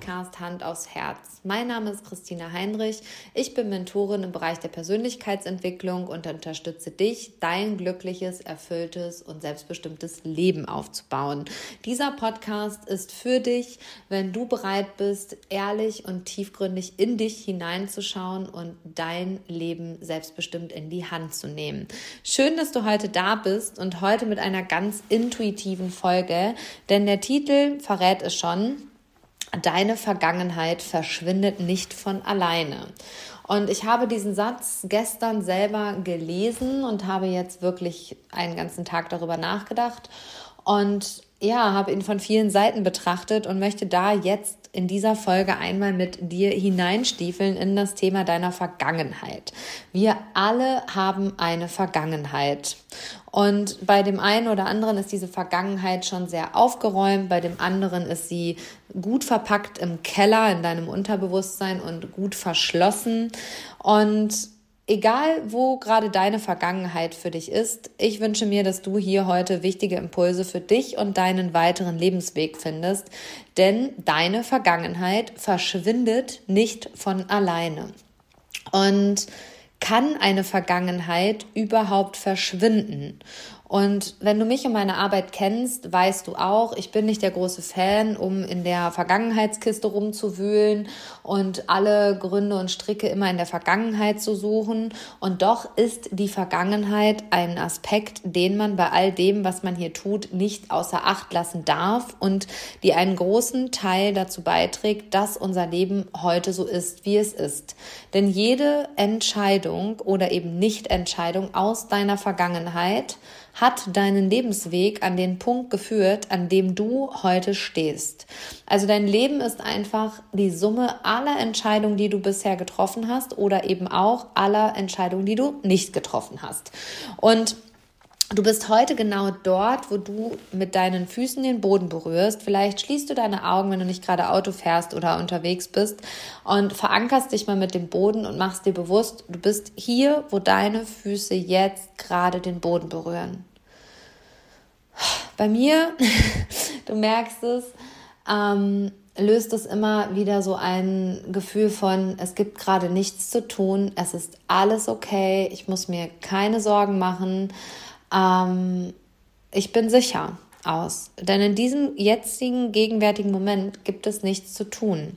Podcast Hand aufs Herz. Mein Name ist Christina Heinrich. Ich bin Mentorin im Bereich der Persönlichkeitsentwicklung und unterstütze dich, dein glückliches, erfülltes und selbstbestimmtes Leben aufzubauen. Dieser Podcast ist für dich, wenn du bereit bist, ehrlich und tiefgründig in dich hineinzuschauen und dein Leben selbstbestimmt in die Hand zu nehmen. Schön, dass du heute da bist und heute mit einer ganz intuitiven Folge, denn der Titel verrät es schon. Deine Vergangenheit verschwindet nicht von alleine. Und ich habe diesen Satz gestern selber gelesen und habe jetzt wirklich einen ganzen Tag darüber nachgedacht und ja, habe ihn von vielen Seiten betrachtet und möchte da jetzt in dieser Folge einmal mit dir hineinstiefeln in das Thema deiner Vergangenheit. Wir alle haben eine Vergangenheit. Und bei dem einen oder anderen ist diese Vergangenheit schon sehr aufgeräumt, bei dem anderen ist sie gut verpackt im Keller in deinem Unterbewusstsein und gut verschlossen. Und Egal, wo gerade deine Vergangenheit für dich ist, ich wünsche mir, dass du hier heute wichtige Impulse für dich und deinen weiteren Lebensweg findest, denn deine Vergangenheit verschwindet nicht von alleine. Und kann eine Vergangenheit überhaupt verschwinden? Und wenn du mich und meine Arbeit kennst, weißt du auch, ich bin nicht der große Fan, um in der Vergangenheitskiste rumzuwühlen und alle Gründe und Stricke immer in der Vergangenheit zu suchen. Und doch ist die Vergangenheit ein Aspekt, den man bei all dem, was man hier tut, nicht außer Acht lassen darf und die einen großen Teil dazu beiträgt, dass unser Leben heute so ist, wie es ist. Denn jede Entscheidung oder eben Nichtentscheidung aus deiner Vergangenheit hat deinen Lebensweg an den Punkt geführt, an dem du heute stehst. Also dein Leben ist einfach die Summe aller Entscheidungen, die du bisher getroffen hast oder eben auch aller Entscheidungen, die du nicht getroffen hast. Und Du bist heute genau dort, wo du mit deinen Füßen den Boden berührst. Vielleicht schließt du deine Augen, wenn du nicht gerade Auto fährst oder unterwegs bist und verankerst dich mal mit dem Boden und machst dir bewusst, du bist hier, wo deine Füße jetzt gerade den Boden berühren. Bei mir, du merkst es, ähm, löst es immer wieder so ein Gefühl von, es gibt gerade nichts zu tun, es ist alles okay, ich muss mir keine Sorgen machen ähm, ich bin sicher aus. Denn in diesem jetzigen, gegenwärtigen Moment gibt es nichts zu tun.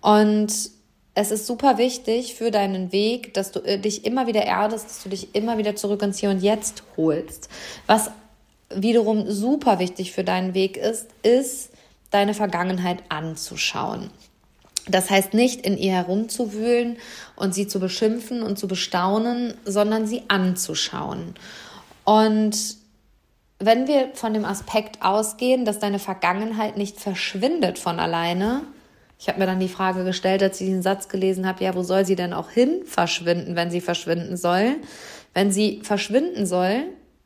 Und es ist super wichtig für deinen Weg, dass du äh, dich immer wieder erdest, dass du dich immer wieder zurück ins Hier und Jetzt holst. Was wiederum super wichtig für deinen Weg ist, ist, deine Vergangenheit anzuschauen. Das heißt nicht in ihr herumzuwühlen und sie zu beschimpfen und zu bestaunen, sondern sie anzuschauen. Und wenn wir von dem Aspekt ausgehen, dass deine Vergangenheit nicht verschwindet von alleine, ich habe mir dann die Frage gestellt, als ich diesen Satz gelesen habe, ja, wo soll sie denn auch hin verschwinden, wenn sie verschwinden soll? Wenn sie verschwinden soll,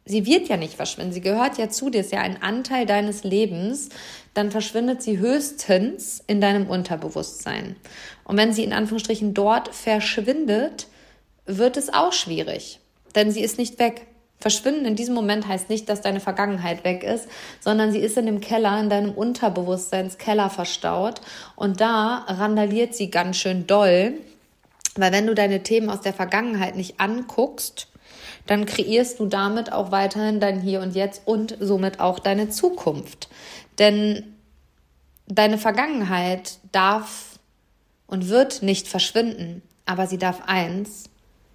sie wird ja nicht verschwinden, sie gehört ja zu dir, ist ja ein Anteil deines Lebens, dann verschwindet sie höchstens in deinem Unterbewusstsein. Und wenn sie in Anführungsstrichen dort verschwindet, wird es auch schwierig, denn sie ist nicht weg. Verschwinden in diesem Moment heißt nicht, dass deine Vergangenheit weg ist, sondern sie ist in dem Keller, in deinem Unterbewusstseinskeller verstaut. Und da randaliert sie ganz schön doll, weil wenn du deine Themen aus der Vergangenheit nicht anguckst, dann kreierst du damit auch weiterhin dein Hier und Jetzt und somit auch deine Zukunft. Denn deine Vergangenheit darf und wird nicht verschwinden, aber sie darf eins,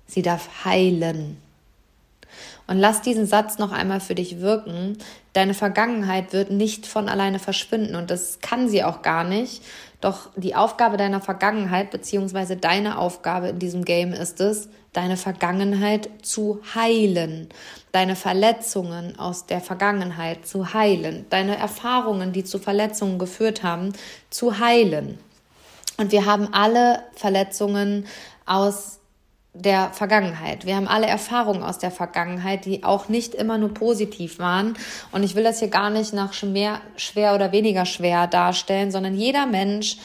sie darf heilen. Und lass diesen Satz noch einmal für dich wirken. Deine Vergangenheit wird nicht von alleine verschwinden und das kann sie auch gar nicht. Doch die Aufgabe deiner Vergangenheit beziehungsweise deine Aufgabe in diesem Game ist es, deine Vergangenheit zu heilen, deine Verletzungen aus der Vergangenheit zu heilen, deine Erfahrungen, die zu Verletzungen geführt haben, zu heilen. Und wir haben alle Verletzungen aus der Vergangenheit. Wir haben alle Erfahrungen aus der Vergangenheit, die auch nicht immer nur positiv waren. Und ich will das hier gar nicht nach schwer, schwer oder weniger schwer darstellen, sondern jeder Mensch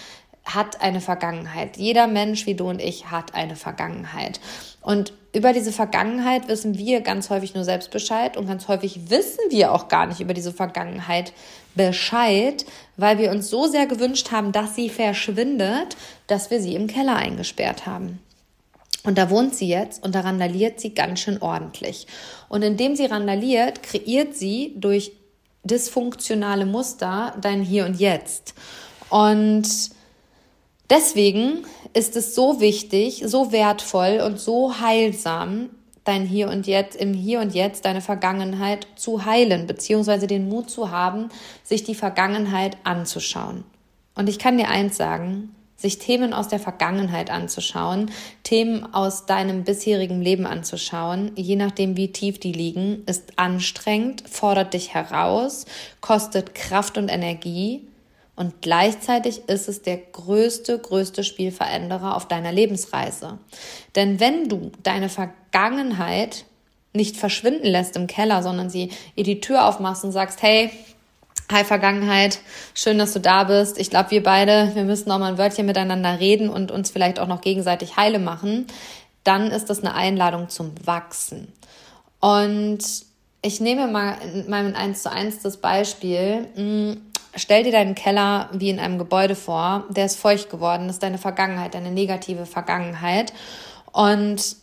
hat eine Vergangenheit. Jeder Mensch wie du und ich hat eine Vergangenheit. Und über diese Vergangenheit wissen wir ganz häufig nur selbst Bescheid und ganz häufig wissen wir auch gar nicht über diese Vergangenheit Bescheid, weil wir uns so sehr gewünscht haben, dass sie verschwindet, dass wir sie im Keller eingesperrt haben. Und da wohnt sie jetzt und da randaliert sie ganz schön ordentlich. Und indem sie randaliert, kreiert sie durch dysfunktionale Muster dein Hier und Jetzt. Und deswegen ist es so wichtig, so wertvoll und so heilsam, dein Hier und Jetzt, im Hier und Jetzt deine Vergangenheit zu heilen, beziehungsweise den Mut zu haben, sich die Vergangenheit anzuschauen. Und ich kann dir eins sagen, sich Themen aus der Vergangenheit anzuschauen, Themen aus deinem bisherigen Leben anzuschauen, je nachdem wie tief die liegen, ist anstrengend, fordert dich heraus, kostet Kraft und Energie und gleichzeitig ist es der größte, größte Spielveränderer auf deiner Lebensreise. Denn wenn du deine Vergangenheit nicht verschwinden lässt im Keller, sondern sie ihr die Tür aufmachst und sagst, hey, Hi Vergangenheit, schön, dass du da bist. Ich glaube, wir beide, wir müssen auch mal ein Wörtchen miteinander reden und uns vielleicht auch noch gegenseitig heile machen. Dann ist das eine Einladung zum Wachsen. Und ich nehme mal in meinem 1 zu 1 das Beispiel. Stell dir deinen Keller wie in einem Gebäude vor, der ist feucht geworden, das ist deine Vergangenheit, deine negative Vergangenheit. Und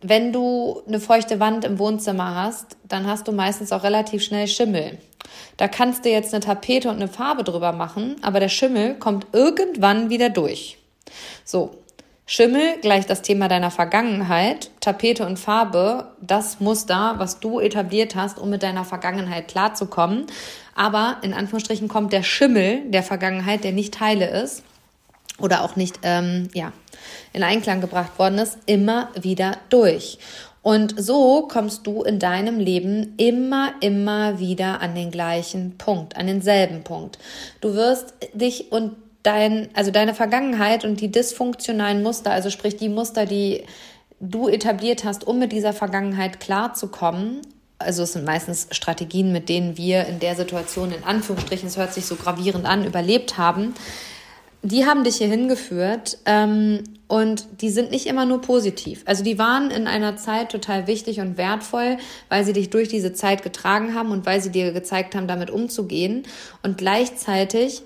wenn du eine feuchte Wand im Wohnzimmer hast, dann hast du meistens auch relativ schnell Schimmel. Da kannst du jetzt eine Tapete und eine Farbe drüber machen, aber der Schimmel kommt irgendwann wieder durch. So, Schimmel gleich das Thema deiner Vergangenheit, Tapete und Farbe, das Muster, was du etabliert hast, um mit deiner Vergangenheit klarzukommen. Aber in Anführungsstrichen kommt der Schimmel der Vergangenheit, der nicht heile ist oder auch nicht ähm, ja, in Einklang gebracht worden ist, immer wieder durch. Und so kommst du in deinem Leben immer, immer wieder an den gleichen Punkt, an denselben Punkt. Du wirst dich und dein, also deine Vergangenheit und die dysfunktionalen Muster, also sprich die Muster, die du etabliert hast, um mit dieser Vergangenheit klarzukommen. Also es sind meistens Strategien, mit denen wir in der Situation in Anführungsstrichen, es hört sich so gravierend an, überlebt haben die haben dich hier hingeführt ähm, und die sind nicht immer nur positiv. Also die waren in einer Zeit total wichtig und wertvoll, weil sie dich durch diese Zeit getragen haben und weil sie dir gezeigt haben, damit umzugehen. Und gleichzeitig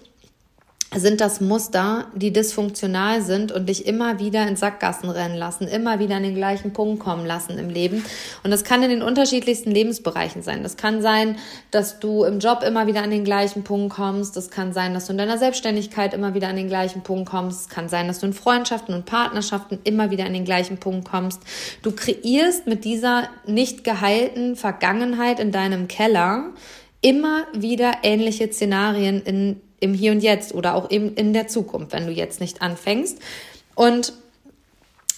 sind das Muster, die dysfunktional sind und dich immer wieder in Sackgassen rennen lassen, immer wieder an den gleichen Punkt kommen lassen im Leben. Und das kann in den unterschiedlichsten Lebensbereichen sein. Das kann sein, dass du im Job immer wieder an den gleichen Punkt kommst. Das kann sein, dass du in deiner Selbstständigkeit immer wieder an den gleichen Punkt kommst. Es kann sein, dass du in Freundschaften und Partnerschaften immer wieder an den gleichen Punkt kommst. Du kreierst mit dieser nicht geheilten Vergangenheit in deinem Keller immer wieder ähnliche Szenarien in im Hier und Jetzt oder auch eben in der Zukunft, wenn du jetzt nicht anfängst. Und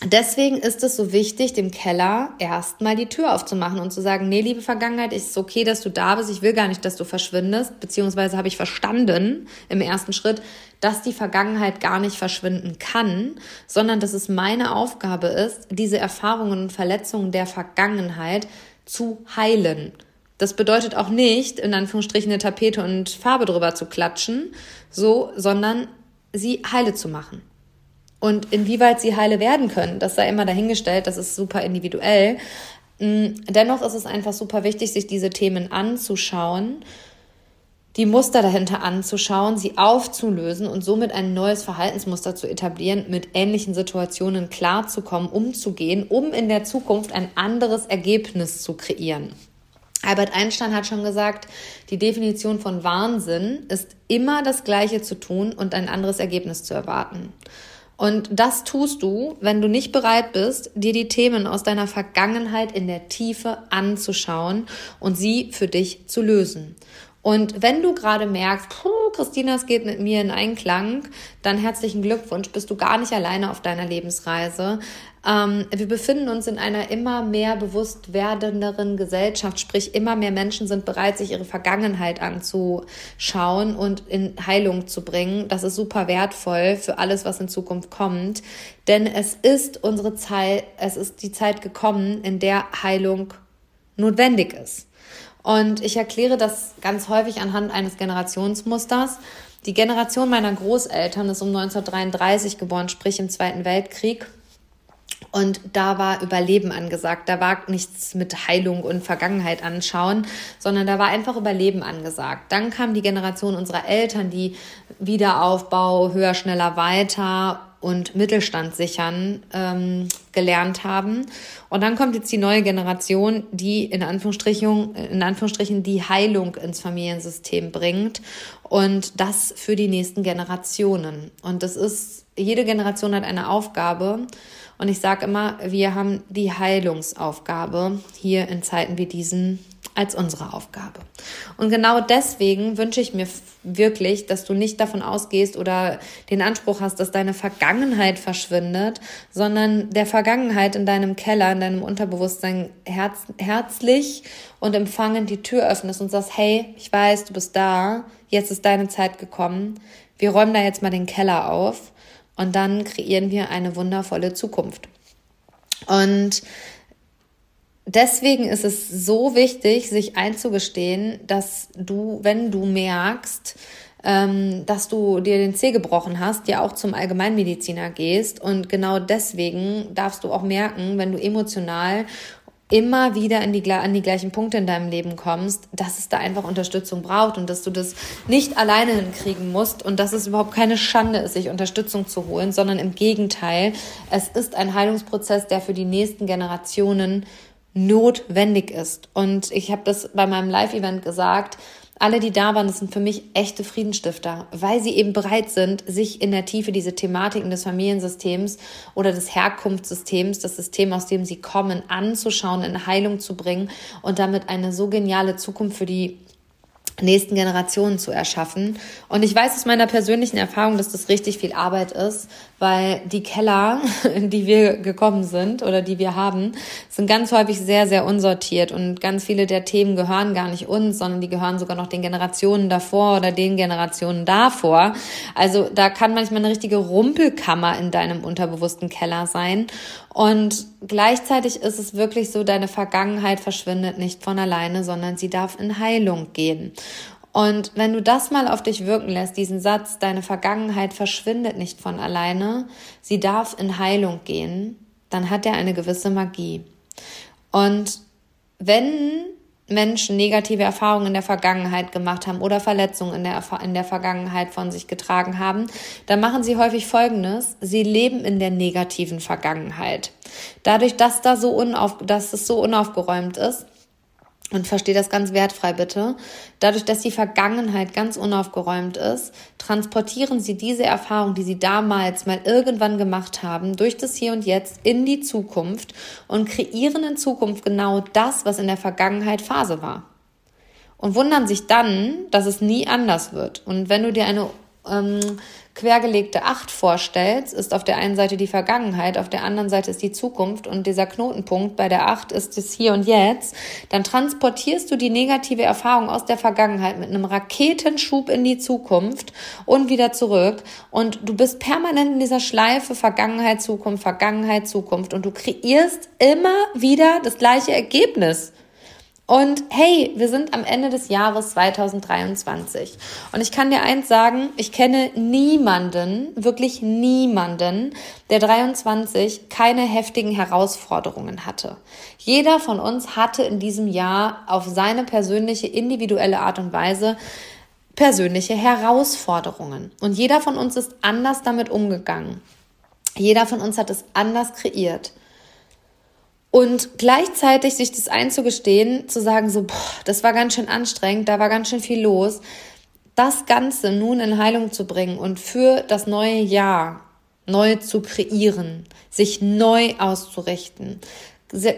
Deswegen ist es so wichtig, dem Keller erstmal die Tür aufzumachen und zu sagen, nee, liebe Vergangenheit, ist okay, dass du da bist. Ich will gar nicht, dass du verschwindest. Beziehungsweise habe ich verstanden im ersten Schritt, dass die Vergangenheit gar nicht verschwinden kann, sondern dass es meine Aufgabe ist, diese Erfahrungen und Verletzungen der Vergangenheit zu heilen. Das bedeutet auch nicht, in Anführungsstrichen eine Tapete und Farbe drüber zu klatschen, so, sondern sie heile zu machen. Und inwieweit sie heile werden können, das sei immer dahingestellt, das ist super individuell. Mm, dennoch ist es einfach super wichtig, sich diese Themen anzuschauen, die Muster dahinter anzuschauen, sie aufzulösen und somit ein neues Verhaltensmuster zu etablieren, mit ähnlichen Situationen klarzukommen, umzugehen, um in der Zukunft ein anderes Ergebnis zu kreieren. Albert Einstein hat schon gesagt, die Definition von Wahnsinn ist immer das Gleiche zu tun und ein anderes Ergebnis zu erwarten. Und das tust du, wenn du nicht bereit bist, dir die Themen aus deiner Vergangenheit in der Tiefe anzuschauen und sie für dich zu lösen. Und wenn du gerade merkst, puh, Christina, es geht mit mir in Einklang, dann herzlichen Glückwunsch, bist du gar nicht alleine auf deiner Lebensreise. Ähm, wir befinden uns in einer immer mehr bewusst werdenderen Gesellschaft, sprich immer mehr Menschen sind bereit, sich ihre Vergangenheit anzuschauen und in Heilung zu bringen. Das ist super wertvoll für alles, was in Zukunft kommt, denn es ist unsere Zeit, es ist die Zeit gekommen, in der Heilung notwendig ist. Und ich erkläre das ganz häufig anhand eines Generationsmusters. Die Generation meiner Großeltern ist um 1933 geboren, sprich im Zweiten Weltkrieg. Und da war Überleben angesagt. Da war nichts mit Heilung und Vergangenheit anschauen, sondern da war einfach Überleben angesagt. Dann kam die Generation unserer Eltern, die Wiederaufbau, höher, schneller, weiter und Mittelstand sichern ähm, gelernt haben. Und dann kommt jetzt die neue Generation, die in Anführungsstrichen, in Anführungsstrichen die Heilung ins Familiensystem bringt und das für die nächsten Generationen. Und das ist, jede Generation hat eine Aufgabe und ich sage immer, wir haben die Heilungsaufgabe hier in Zeiten wie diesen als unsere Aufgabe. Und genau deswegen wünsche ich mir wirklich, dass du nicht davon ausgehst oder den Anspruch hast, dass deine Vergangenheit verschwindet, sondern der Vergangenheit in deinem Keller, in deinem Unterbewusstsein herz herzlich und empfangend die Tür öffnest und sagst, hey, ich weiß, du bist da, jetzt ist deine Zeit gekommen, wir räumen da jetzt mal den Keller auf und dann kreieren wir eine wundervolle Zukunft. Und deswegen ist es so wichtig, sich einzugestehen, dass du, wenn du merkst, ähm, dass du dir den Zeh gebrochen hast, ja auch zum Allgemeinmediziner gehst. Und genau deswegen darfst du auch merken, wenn du emotional immer wieder in die, an die gleichen Punkte in deinem Leben kommst, dass es da einfach Unterstützung braucht und dass du das nicht alleine hinkriegen musst und dass es überhaupt keine Schande ist, sich Unterstützung zu holen, sondern im Gegenteil, es ist ein Heilungsprozess, der für die nächsten Generationen notwendig ist. Und ich habe das bei meinem Live-Event gesagt, alle, die da waren, das sind für mich echte Friedensstifter, weil sie eben bereit sind, sich in der Tiefe diese Thematiken des Familiensystems oder des Herkunftssystems, das System, aus dem sie kommen, anzuschauen, in Heilung zu bringen und damit eine so geniale Zukunft für die nächsten Generationen zu erschaffen. Und ich weiß aus meiner persönlichen Erfahrung, dass das richtig viel Arbeit ist, weil die Keller, in die wir gekommen sind oder die wir haben, sind ganz häufig sehr, sehr unsortiert und ganz viele der Themen gehören gar nicht uns, sondern die gehören sogar noch den Generationen davor oder den Generationen davor. Also da kann manchmal eine richtige Rumpelkammer in deinem unterbewussten Keller sein. Und gleichzeitig ist es wirklich so, deine Vergangenheit verschwindet nicht von alleine, sondern sie darf in Heilung gehen. Und wenn du das mal auf dich wirken lässt, diesen Satz, deine Vergangenheit verschwindet nicht von alleine, sie darf in Heilung gehen, dann hat er eine gewisse Magie. Und wenn Menschen negative Erfahrungen in der Vergangenheit gemacht haben oder Verletzungen in der, in der Vergangenheit von sich getragen haben, dann machen sie häufig Folgendes. Sie leben in der negativen Vergangenheit. Dadurch, dass, da so unauf, dass es so unaufgeräumt ist, und verstehe das ganz wertfrei bitte. Dadurch, dass die Vergangenheit ganz unaufgeräumt ist, transportieren sie diese Erfahrung, die sie damals mal irgendwann gemacht haben, durch das Hier und Jetzt in die Zukunft und kreieren in Zukunft genau das, was in der Vergangenheit Phase war. Und wundern sich dann, dass es nie anders wird. Und wenn du dir eine ähm, quergelegte Acht vorstellst, ist auf der einen Seite die Vergangenheit, auf der anderen Seite ist die Zukunft und dieser Knotenpunkt bei der Acht ist das Hier und Jetzt, dann transportierst du die negative Erfahrung aus der Vergangenheit mit einem Raketenschub in die Zukunft und wieder zurück und du bist permanent in dieser Schleife Vergangenheit, Zukunft, Vergangenheit, Zukunft und du kreierst immer wieder das gleiche Ergebnis. Und hey, wir sind am Ende des Jahres 2023. Und ich kann dir eins sagen, ich kenne niemanden, wirklich niemanden, der 23 keine heftigen Herausforderungen hatte. Jeder von uns hatte in diesem Jahr auf seine persönliche, individuelle Art und Weise persönliche Herausforderungen. Und jeder von uns ist anders damit umgegangen. Jeder von uns hat es anders kreiert. Und gleichzeitig sich das einzugestehen, zu sagen, so, boah, das war ganz schön anstrengend, da war ganz schön viel los, das Ganze nun in Heilung zu bringen und für das neue Jahr neu zu kreieren, sich neu auszurichten,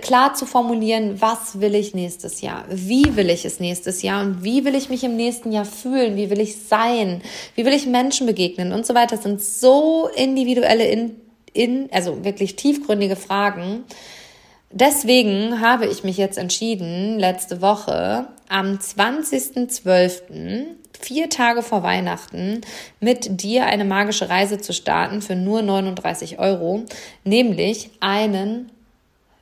klar zu formulieren, was will ich nächstes Jahr, wie will ich es nächstes Jahr? Und wie will ich mich im nächsten Jahr fühlen, wie will ich sein, wie will ich Menschen begegnen? Und so weiter. Das sind so individuelle, in, in, also wirklich tiefgründige Fragen, Deswegen habe ich mich jetzt entschieden, letzte Woche am 20.12., vier Tage vor Weihnachten, mit dir eine magische Reise zu starten für nur 39 Euro, nämlich einen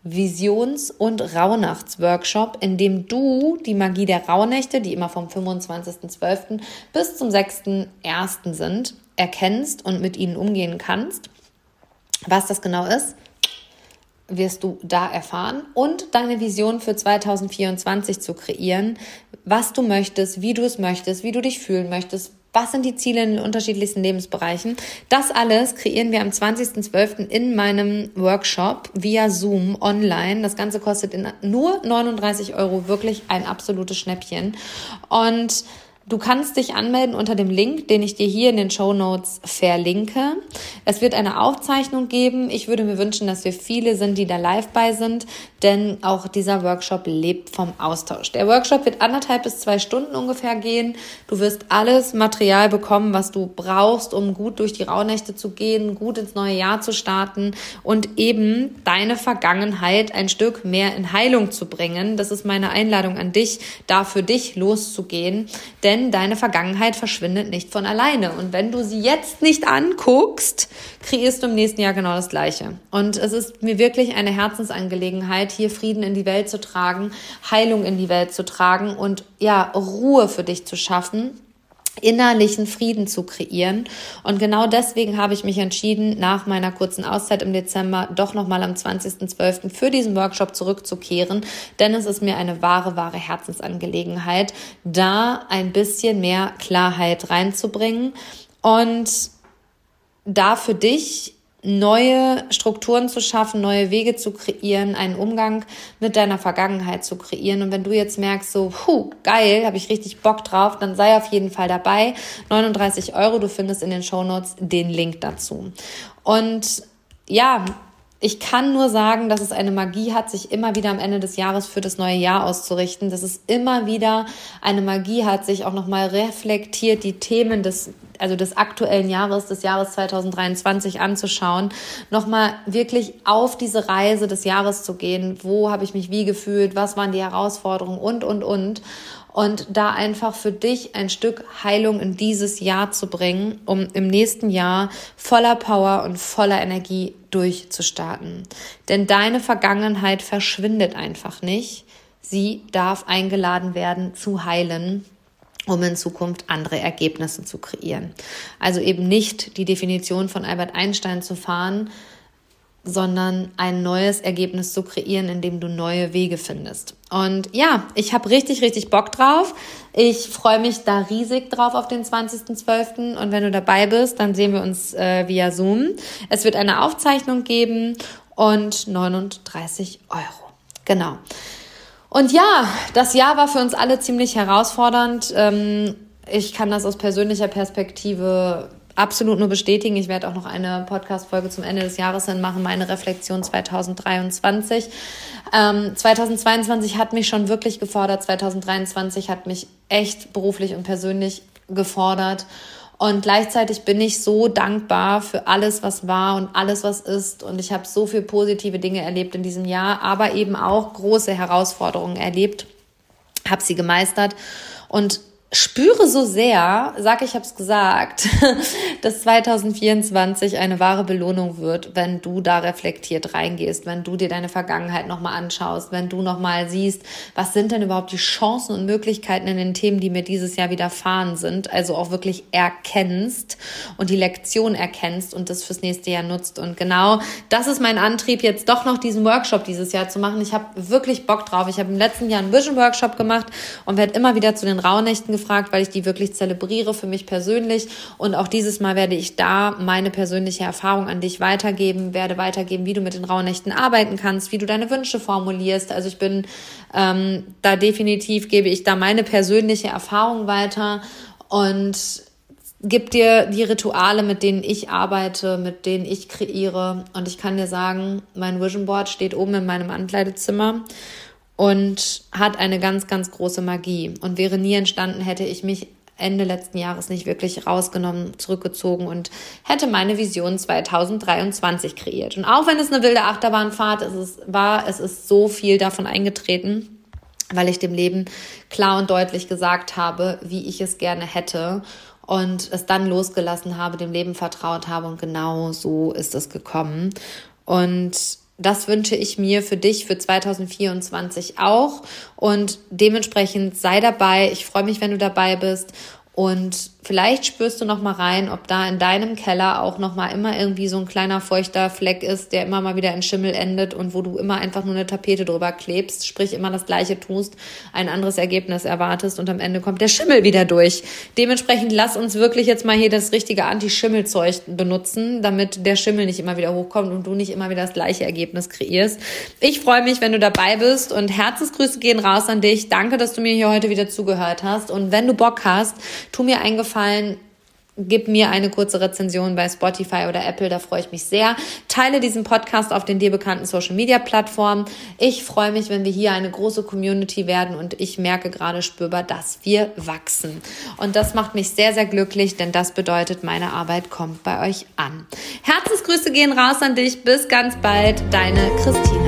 Visions- und Rauhnachtsworkshop, in dem du die Magie der Rauhnächte, die immer vom 25.12. bis zum 6.1. sind, erkennst und mit ihnen umgehen kannst. Was das genau ist, wirst du da erfahren und deine Vision für 2024 zu kreieren, was du möchtest, wie du es möchtest, wie du dich fühlen möchtest, was sind die Ziele in den unterschiedlichsten Lebensbereichen. Das alles kreieren wir am 20.12. in meinem Workshop via Zoom online. Das Ganze kostet nur 39 Euro, wirklich ein absolutes Schnäppchen. Und Du kannst dich anmelden unter dem Link, den ich dir hier in den Show Notes verlinke. Es wird eine Aufzeichnung geben. Ich würde mir wünschen, dass wir viele sind, die da live bei sind, denn auch dieser Workshop lebt vom Austausch. Der Workshop wird anderthalb bis zwei Stunden ungefähr gehen. Du wirst alles Material bekommen, was du brauchst, um gut durch die Rauhnächte zu gehen, gut ins neue Jahr zu starten und eben deine Vergangenheit ein Stück mehr in Heilung zu bringen. Das ist meine Einladung an dich, da für dich loszugehen. Denn denn deine Vergangenheit verschwindet nicht von alleine. Und wenn du sie jetzt nicht anguckst, kreierst du im nächsten Jahr genau das Gleiche. Und es ist mir wirklich eine Herzensangelegenheit, hier Frieden in die Welt zu tragen, Heilung in die Welt zu tragen und ja, Ruhe für dich zu schaffen innerlichen Frieden zu kreieren. Und genau deswegen habe ich mich entschieden, nach meiner kurzen Auszeit im Dezember doch nochmal am 20.12. für diesen Workshop zurückzukehren, denn es ist mir eine wahre, wahre Herzensangelegenheit, da ein bisschen mehr Klarheit reinzubringen und da für dich neue Strukturen zu schaffen, neue Wege zu kreieren, einen Umgang mit deiner Vergangenheit zu kreieren. Und wenn du jetzt merkst, so, puh, geil, habe ich richtig Bock drauf, dann sei auf jeden Fall dabei. 39 Euro, du findest in den Show Notes den Link dazu. Und ja, ich kann nur sagen, dass es eine Magie hat, sich immer wieder am Ende des Jahres für das neue Jahr auszurichten, dass es immer wieder eine Magie hat, sich auch nochmal reflektiert, die Themen des, also des aktuellen Jahres, des Jahres 2023 anzuschauen, nochmal wirklich auf diese Reise des Jahres zu gehen. Wo habe ich mich wie gefühlt? Was waren die Herausforderungen? Und, und, und und da einfach für dich ein Stück Heilung in dieses Jahr zu bringen, um im nächsten Jahr voller Power und voller Energie durchzustarten. Denn deine Vergangenheit verschwindet einfach nicht. Sie darf eingeladen werden zu heilen um in Zukunft andere Ergebnisse zu kreieren. Also eben nicht die Definition von Albert Einstein zu fahren, sondern ein neues Ergebnis zu kreieren, indem du neue Wege findest. Und ja, ich habe richtig, richtig Bock drauf. Ich freue mich da riesig drauf auf den 20.12. Und wenn du dabei bist, dann sehen wir uns äh, via Zoom. Es wird eine Aufzeichnung geben und 39 Euro. Genau. Und ja, das Jahr war für uns alle ziemlich herausfordernd. Ähm, ich kann das aus persönlicher Perspektive absolut nur bestätigen. Ich werde auch noch eine Podcast-Folge zum Ende des Jahres hin machen, meine Reflexion 2023. Ähm, 2022 hat mich schon wirklich gefordert. 2023 hat mich echt beruflich und persönlich gefordert. Und gleichzeitig bin ich so dankbar für alles, was war und alles, was ist. Und ich habe so viel positive Dinge erlebt in diesem Jahr, aber eben auch große Herausforderungen erlebt, habe sie gemeistert. Und spüre so sehr, sag ich hab's gesagt, dass 2024 eine wahre Belohnung wird, wenn du da reflektiert reingehst, wenn du dir deine Vergangenheit nochmal anschaust, wenn du nochmal siehst, was sind denn überhaupt die Chancen und Möglichkeiten in den Themen, die mir dieses Jahr widerfahren sind, also auch wirklich erkennst und die Lektion erkennst und das fürs nächste Jahr nutzt. Und genau das ist mein Antrieb, jetzt doch noch diesen Workshop dieses Jahr zu machen. Ich habe wirklich Bock drauf. Ich habe im letzten Jahr einen Vision Workshop gemacht und werde immer wieder zu den Rauhnächten gefragt, weil ich die wirklich zelebriere für mich persönlich. Und auch dieses Mal werde ich da meine persönliche Erfahrung an dich weitergeben, werde weitergeben, wie du mit den Rauhnächten arbeiten kannst, wie du deine Wünsche formulierst. Also ich bin ähm, da definitiv, gebe ich da meine persönliche Erfahrung weiter und gib dir die Rituale, mit denen ich arbeite, mit denen ich kreiere. Und ich kann dir sagen, mein Vision Board steht oben in meinem Ankleidezimmer und hat eine ganz, ganz große Magie und wäre nie entstanden, hätte ich mich Ende letzten Jahres nicht wirklich rausgenommen, zurückgezogen und hätte meine Vision 2023 kreiert. Und auch wenn es eine wilde Achterbahnfahrt ist, war, es ist so viel davon eingetreten, weil ich dem Leben klar und deutlich gesagt habe, wie ich es gerne hätte und es dann losgelassen habe, dem Leben vertraut habe und genau so ist es gekommen. Und das wünsche ich mir für dich für 2024 auch. Und dementsprechend sei dabei. Ich freue mich, wenn du dabei bist. Und vielleicht spürst du noch mal rein, ob da in deinem Keller auch noch mal immer irgendwie so ein kleiner feuchter Fleck ist, der immer mal wieder in Schimmel endet und wo du immer einfach nur eine Tapete drüber klebst, sprich immer das gleiche tust, ein anderes Ergebnis erwartest und am Ende kommt der Schimmel wieder durch. Dementsprechend lass uns wirklich jetzt mal hier das richtige Anti-Schimmel-Zeug benutzen, damit der Schimmel nicht immer wieder hochkommt und du nicht immer wieder das gleiche Ergebnis kreierst. Ich freue mich, wenn du dabei bist und Herzensgrüße gehen raus an dich. Danke, dass du mir hier heute wieder zugehört hast und wenn du Bock hast, tu mir einen Gefallen, Gib mir eine kurze Rezension bei Spotify oder Apple, da freue ich mich sehr. Teile diesen Podcast auf den dir bekannten Social Media Plattformen. Ich freue mich, wenn wir hier eine große Community werden und ich merke gerade spürbar, dass wir wachsen. Und das macht mich sehr, sehr glücklich, denn das bedeutet, meine Arbeit kommt bei euch an. Herzensgrüße gehen raus an dich. Bis ganz bald, deine Christine.